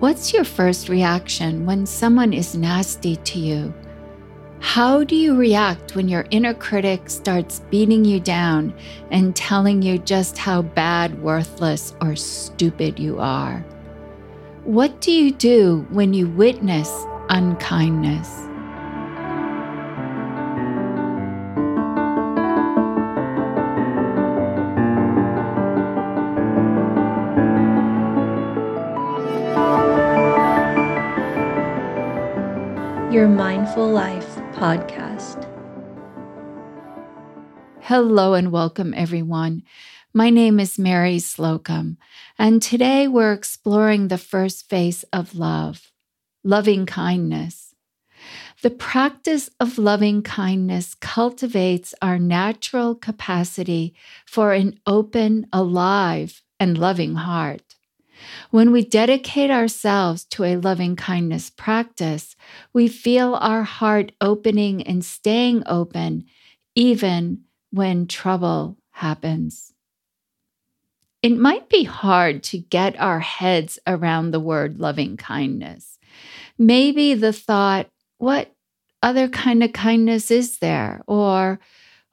What's your first reaction when someone is nasty to you? How do you react when your inner critic starts beating you down and telling you just how bad, worthless, or stupid you are? What do you do when you witness unkindness? Your Life podcast. Hello and welcome, everyone. My name is Mary Slocum, and today we're exploring the first face of love, loving kindness. The practice of loving kindness cultivates our natural capacity for an open, alive, and loving heart. When we dedicate ourselves to a loving kindness practice, we feel our heart opening and staying open even when trouble happens. It might be hard to get our heads around the word loving kindness. Maybe the thought, what other kind of kindness is there? Or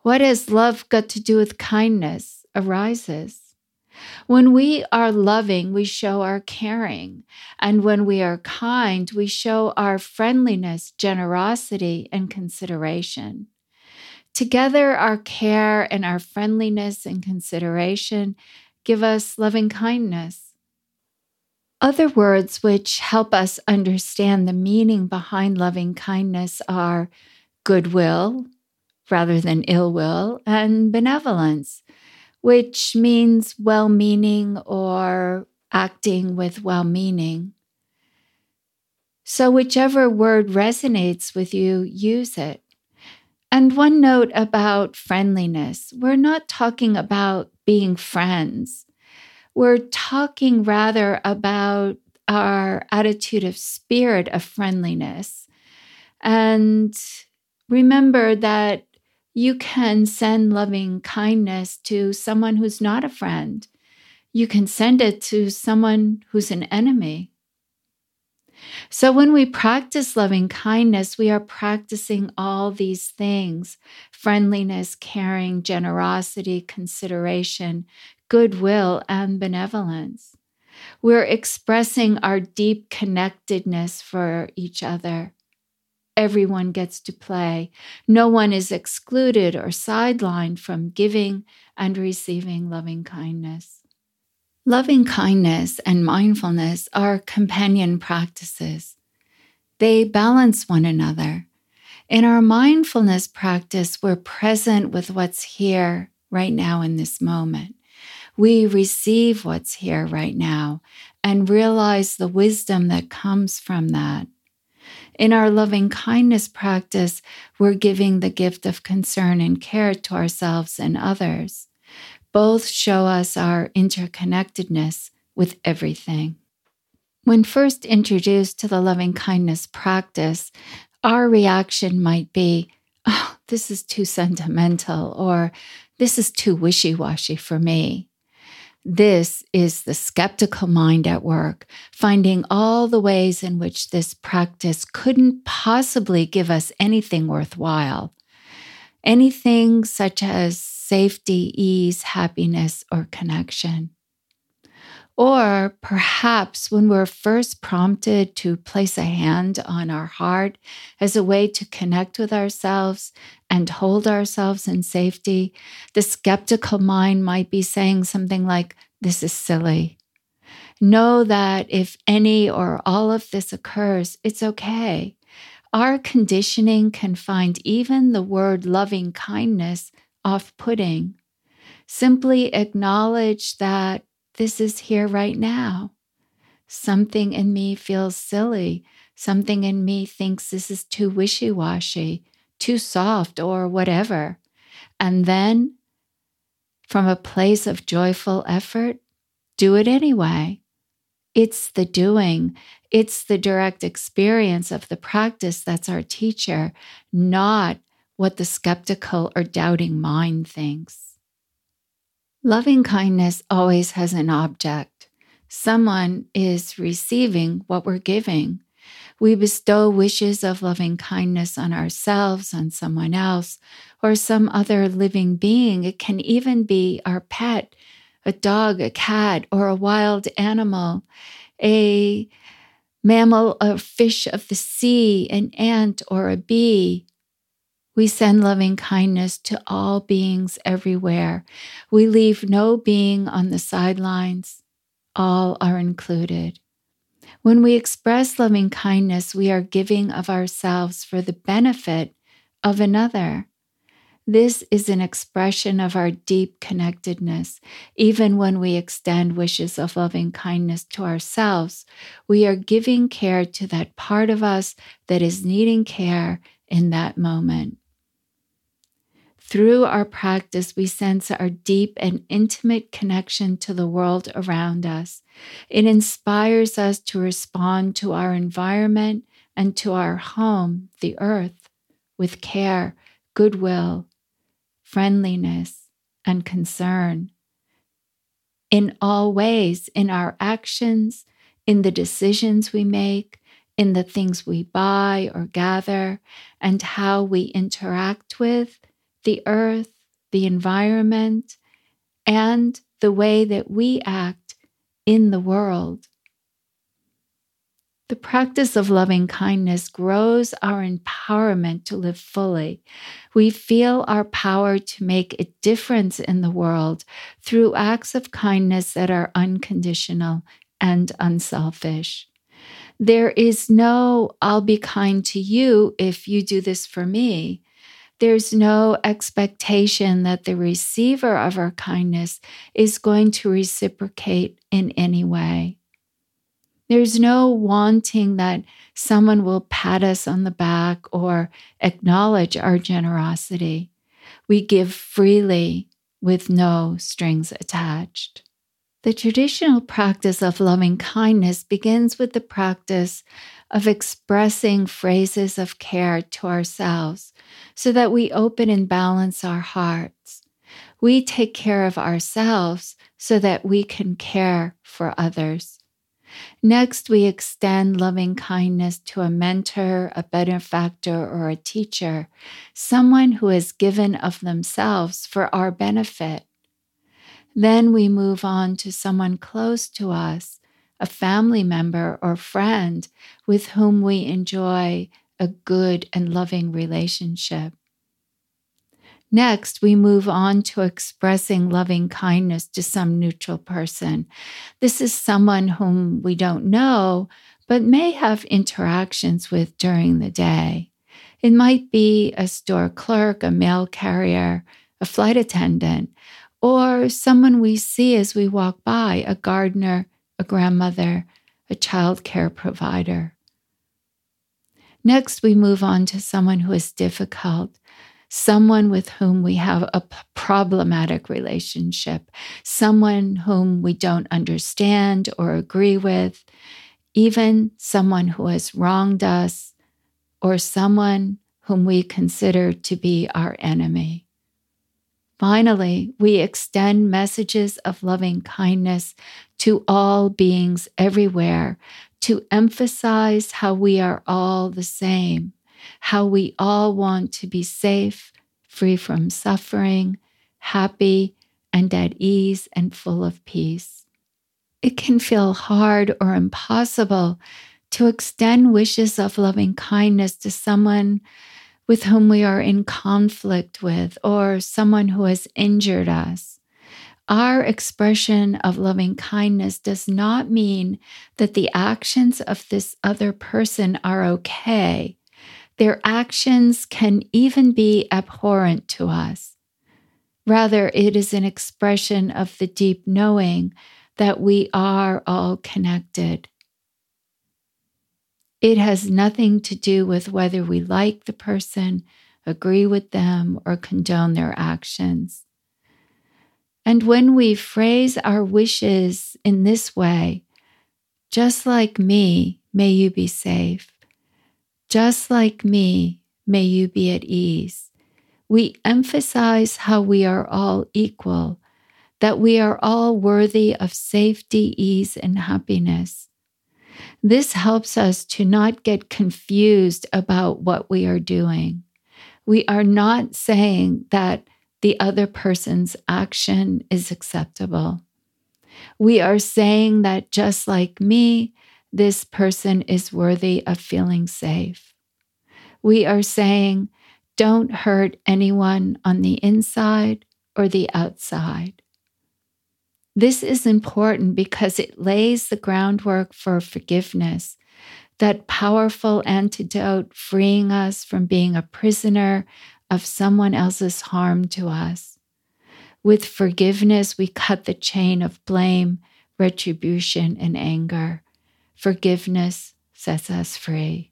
what has love got to do with kindness arises. When we are loving, we show our caring. And when we are kind, we show our friendliness, generosity, and consideration. Together, our care and our friendliness and consideration give us loving kindness. Other words which help us understand the meaning behind loving kindness are goodwill rather than ill will and benevolence which means well meaning or acting with well meaning. So, whichever word resonates with you, use it. And one note about friendliness we're not talking about being friends, we're talking rather about our attitude of spirit of friendliness. And remember that you can send loving kindness to someone who's not a friend. You can send it to someone who's an enemy. So, when we practice loving kindness, we are practicing all these things friendliness, caring, generosity, consideration, goodwill, and benevolence. We're expressing our deep connectedness for each other everyone gets to play. No one is excluded or sidelined from giving and receiving loving kindness. Loving kindness and mindfulness are companion practices. They balance one another. In our mindfulness practice, we're present with what's here right now in this moment. We receive what's here right now and realize the wisdom that comes from that. In our loving kindness practice, we're giving the gift of concern and care to ourselves and others. Both show us our interconnectedness with everything. When first introduced to the loving kindness practice, our reaction might be, oh, this is too sentimental, or this is too wishy washy for me. This is the skeptical mind at work, finding all the ways in which this practice couldn't possibly give us anything worthwhile. Anything such as safety, ease, happiness, or connection. Or perhaps when we're first prompted to place a hand on our heart as a way to connect with ourselves and hold ourselves in safety, the skeptical mind might be saying something like, This is silly. Know that if any or all of this occurs, it's okay. Our conditioning can find even the word loving kindness off putting. Simply acknowledge that this is here right now. Something in me feels silly. Something in me thinks this is too wishy washy, too soft, or whatever. And then, from a place of joyful effort, do it anyway. It's the doing, it's the direct experience of the practice that's our teacher, not what the skeptical or doubting mind thinks. Loving kindness always has an object. someone is receiving what we're giving. We bestow wishes of loving kindness on ourselves, on someone else, or some other living being. It can even be our pet, a dog, a cat, or a wild animal, a mammal, a fish of the sea, an ant, or a bee. We send loving kindness to all beings everywhere. We leave no being on the sidelines. All are included. When we express loving kindness, we are giving of ourselves for the benefit of another. This is an expression of our deep connectedness. Even when we extend wishes of loving kindness to ourselves, we are giving care to that part of us that is needing care in that moment. Through our practice, we sense our deep and intimate connection to the world around us. It inspires us to respond to our environment and to our home, the earth, with care, goodwill, friendliness, and concern. In all ways, in our actions, in the decisions we make, in the things we buy or gather, and how we interact with the earth, the environment, and the way that we act in the world. The practice of loving kindness grows our empowerment to live fully. We feel our power to make a difference in the world through acts of kindness that are unconditional and unselfish. There is no, I'll be kind to you if you do this for me. There's no expectation that the receiver of our kindness is going to reciprocate in any way. There's no wanting that someone will pat us on the back or acknowledge our generosity. We give freely with no strings attached. The traditional practice of loving kindness begins with the practice of expressing phrases of care to ourselves so that we open and balance our hearts. We take care of ourselves so that we can care for others. Next, we extend loving kindness to a mentor, a benefactor, or a teacher, someone who has given of themselves for our benefit. Then we move on to someone close to us, a family member or friend with whom we enjoy a good and loving relationship. Next, we move on to expressing loving kindness to some neutral person. This is someone whom we don't know, but may have interactions with during the day. It might be a store clerk, a mail carrier, a flight attendant, or someone we see as we walk by, a gardener, a grandmother, a child care provider. Next, we move on to someone who is difficult, someone with whom we have a problematic relationship, someone whom we don't understand or agree with, even someone who has wronged us, or someone whom we consider to be our enemy. Finally, we extend messages of loving kindness to all beings everywhere to emphasize how we are all the same, how we all want to be safe, free from suffering, happy, and at ease and full of peace. It can feel hard or impossible to extend wishes of loving kindness to someone with whom we are in conflict with or someone who has injured us. Our expression of loving kindness does not mean that the actions of this other person are okay. Their actions can even be abhorrent to us. Rather, it is an expression of the deep knowing that we are all connected it has nothing to do with whether we like the person, agree with them, or condone their actions. And when we phrase our wishes in this way, just like me, may you be safe. Just like me, may you be at ease. We emphasize how we are all equal, that we are all worthy of safety, ease, and happiness. This helps us to not get confused about what we are doing. We are not saying that the other person's action is acceptable. We are saying that just like me, this person is worthy of feeling safe. We are saying, don't hurt anyone on the inside or the outside. This is important because it lays the groundwork for forgiveness, that powerful antidote freeing us from being a prisoner of someone else's harm to us. With forgiveness, we cut the chain of blame, retribution, and anger. Forgiveness sets us free.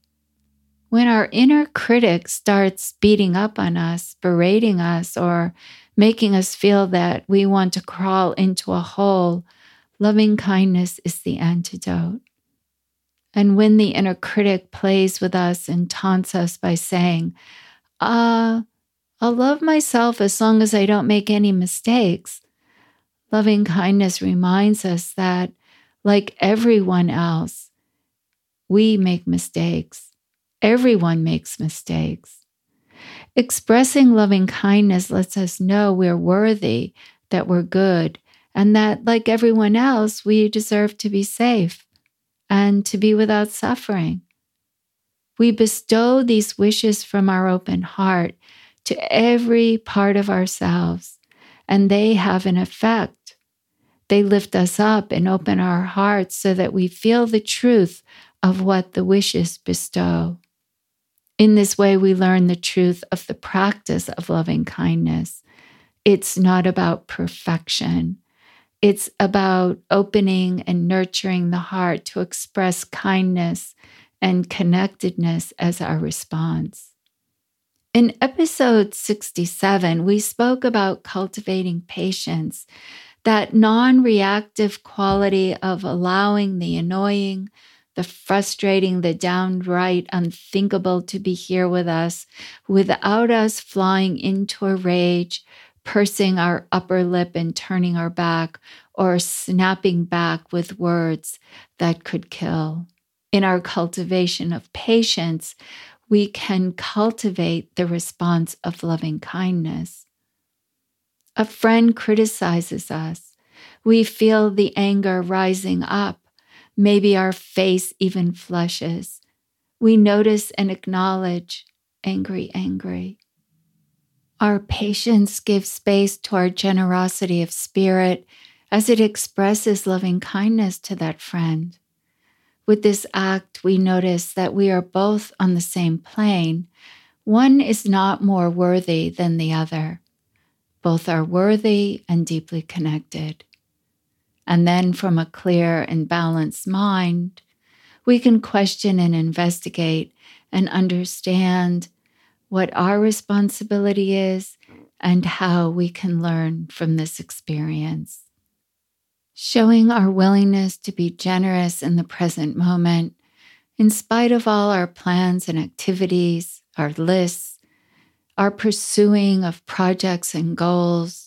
When our inner critic starts beating up on us, berating us, or making us feel that we want to crawl into a hole, loving kindness is the antidote. And when the inner critic plays with us and taunts us by saying, uh, I'll love myself as long as I don't make any mistakes. Loving kindness reminds us that, like everyone else, we make mistakes. Everyone makes mistakes. Expressing loving kindness lets us know we're worthy, that we're good, and that, like everyone else, we deserve to be safe and to be without suffering. We bestow these wishes from our open heart to every part of ourselves, and they have an effect. They lift us up and open our hearts so that we feel the truth of what the wishes bestow. In this way, we learn the truth of the practice of loving kindness. It's not about perfection. It's about opening and nurturing the heart to express kindness and connectedness as our response. In episode 67, we spoke about cultivating patience, that non reactive quality of allowing the annoying, the frustrating, the downright unthinkable to be here with us without us flying into a rage, pursing our upper lip and turning our back, or snapping back with words that could kill. In our cultivation of patience, we can cultivate the response of loving kindness. A friend criticizes us. We feel the anger rising up. Maybe our face even flushes. We notice and acknowledge angry, angry. Our patience gives space to our generosity of spirit as it expresses loving kindness to that friend. With this act, we notice that we are both on the same plane. One is not more worthy than the other. Both are worthy and deeply connected. And then, from a clear and balanced mind, we can question and investigate and understand what our responsibility is and how we can learn from this experience. Showing our willingness to be generous in the present moment, in spite of all our plans and activities, our lists, our pursuing of projects and goals,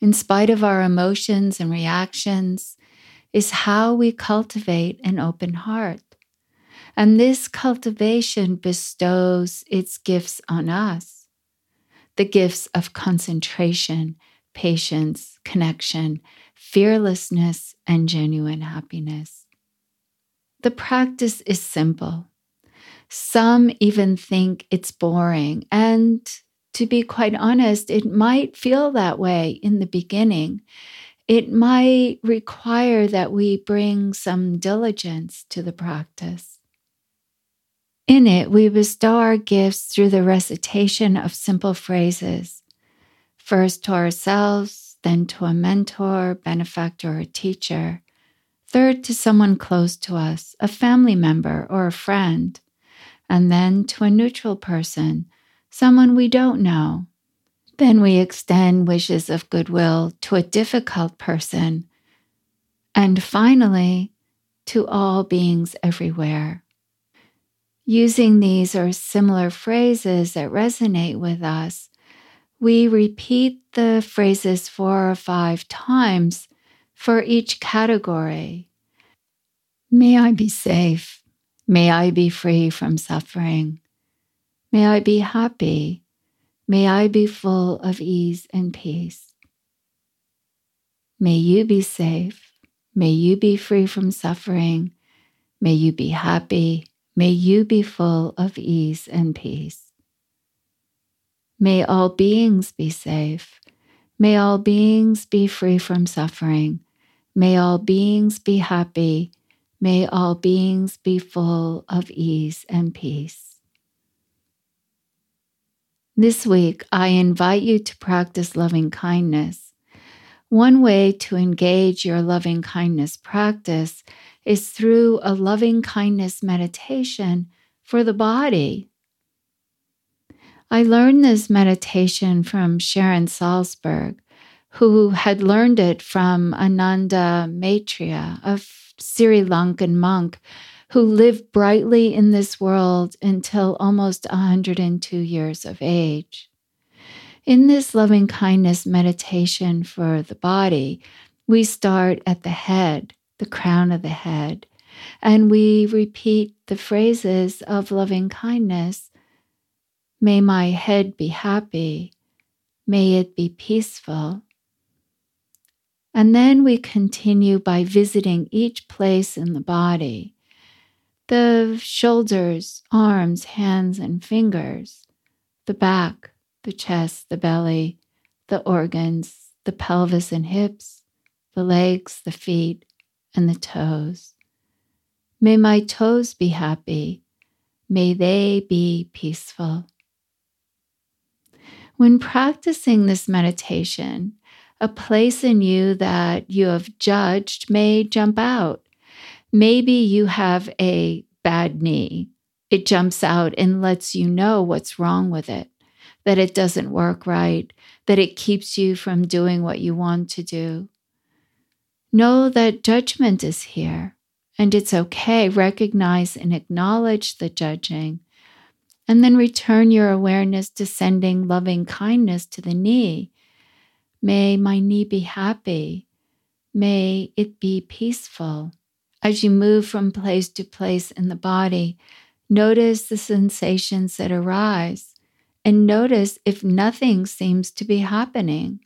in spite of our emotions and reactions, is how we cultivate an open heart. And this cultivation bestows its gifts on us the gifts of concentration, patience, connection, fearlessness, and genuine happiness. The practice is simple. Some even think it's boring. And to be quite honest, it might feel that way in the beginning. It might require that we bring some diligence to the practice. In it, we bestow our gifts through the recitation of simple phrases, first to ourselves, then to a mentor, benefactor, or teacher. Third, to someone close to us, a family member or a friend. And then to a neutral person, someone we don't know. Then we extend wishes of goodwill to a difficult person. And finally, to all beings everywhere. Using these or similar phrases that resonate with us, we repeat the phrases four or five times for each category. May I be safe. May I be free from suffering. May I be happy. May I be full of ease and peace. May you be safe. May you be free from suffering. May you be happy. May you be full of ease and peace. May all beings be safe. May all beings be free from suffering. May all beings be happy. May all beings be full of ease and peace. This week, I invite you to practice loving kindness. One way to engage your loving kindness practice is through a loving kindness meditation for the body. I learned this meditation from Sharon Salzberg, who had learned it from Ananda Maitreya, a Sri Lankan monk who lived brightly in this world until almost 102 years of age. In this loving kindness meditation for the body, we start at the head, the crown of the head, and we repeat the phrases of loving kindness. May my head be happy. May it be peaceful. And then we continue by visiting each place in the body the shoulders, arms, hands, and fingers, the back, the chest, the belly, the organs, the pelvis and hips, the legs, the feet, and the toes. May my toes be happy. May they be peaceful. When practicing this meditation, a place in you that you have judged may jump out. Maybe you have a bad knee. It jumps out and lets you know what's wrong with it, that it doesn't work right, that it keeps you from doing what you want to do. Know that judgment is here and it's okay. Recognize and acknowledge the judging. And then return your awareness to sending loving kindness to the knee May my knee be happy. May it be peaceful. As you move from place to place in the body, notice the sensations that arise and notice if nothing seems to be happening.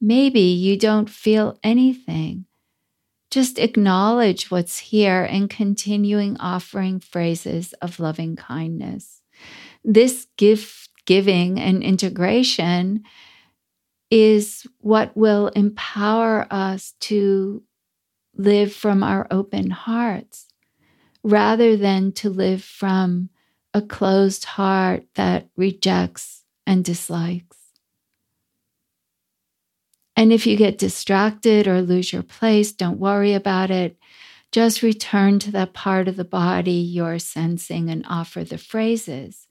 Maybe you don't feel anything. Just acknowledge what's here and continuing offering phrases of loving kindness. This gift giving and integration is what will empower us to live from our open hearts rather than to live from a closed heart that rejects and dislikes. And if you get distracted or lose your place, don't worry about it. Just return to that part of the body you're sensing and offer the phrases.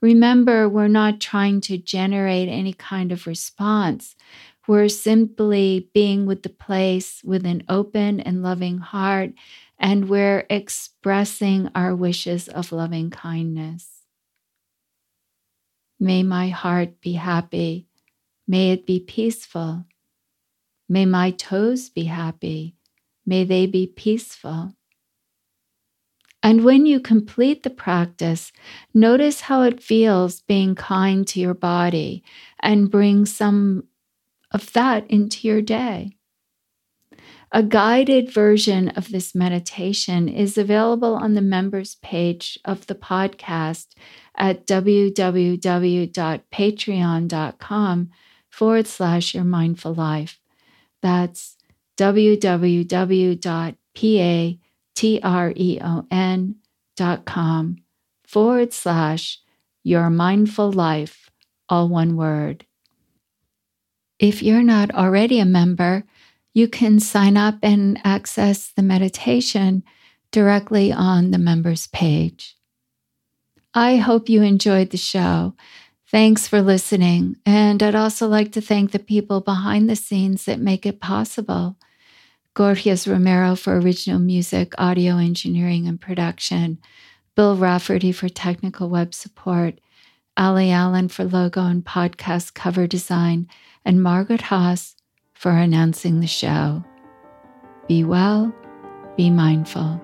Remember, we're not trying to generate any kind of response. We're simply being with the place with an open and loving heart, and we're expressing our wishes of loving kindness. May my heart be happy. May it be peaceful. May my toes be happy. May they be peaceful. And when you complete the practice, notice how it feels being kind to your body and bring some of that into your day. A guided version of this meditation is available on the members page of the podcast at www.patreon.com forward slash your mindful life. That's www.pa T R E O N com forward slash your mindful life, all one word. If you're not already a member, you can sign up and access the meditation directly on the members page. I hope you enjoyed the show. Thanks for listening. And I'd also like to thank the people behind the scenes that make it possible. Gorgias Romero for original music, audio engineering, and production, Bill Rafferty for technical web support, Ali Allen for logo and podcast cover design, and Margaret Haas for announcing the show. Be well, be mindful.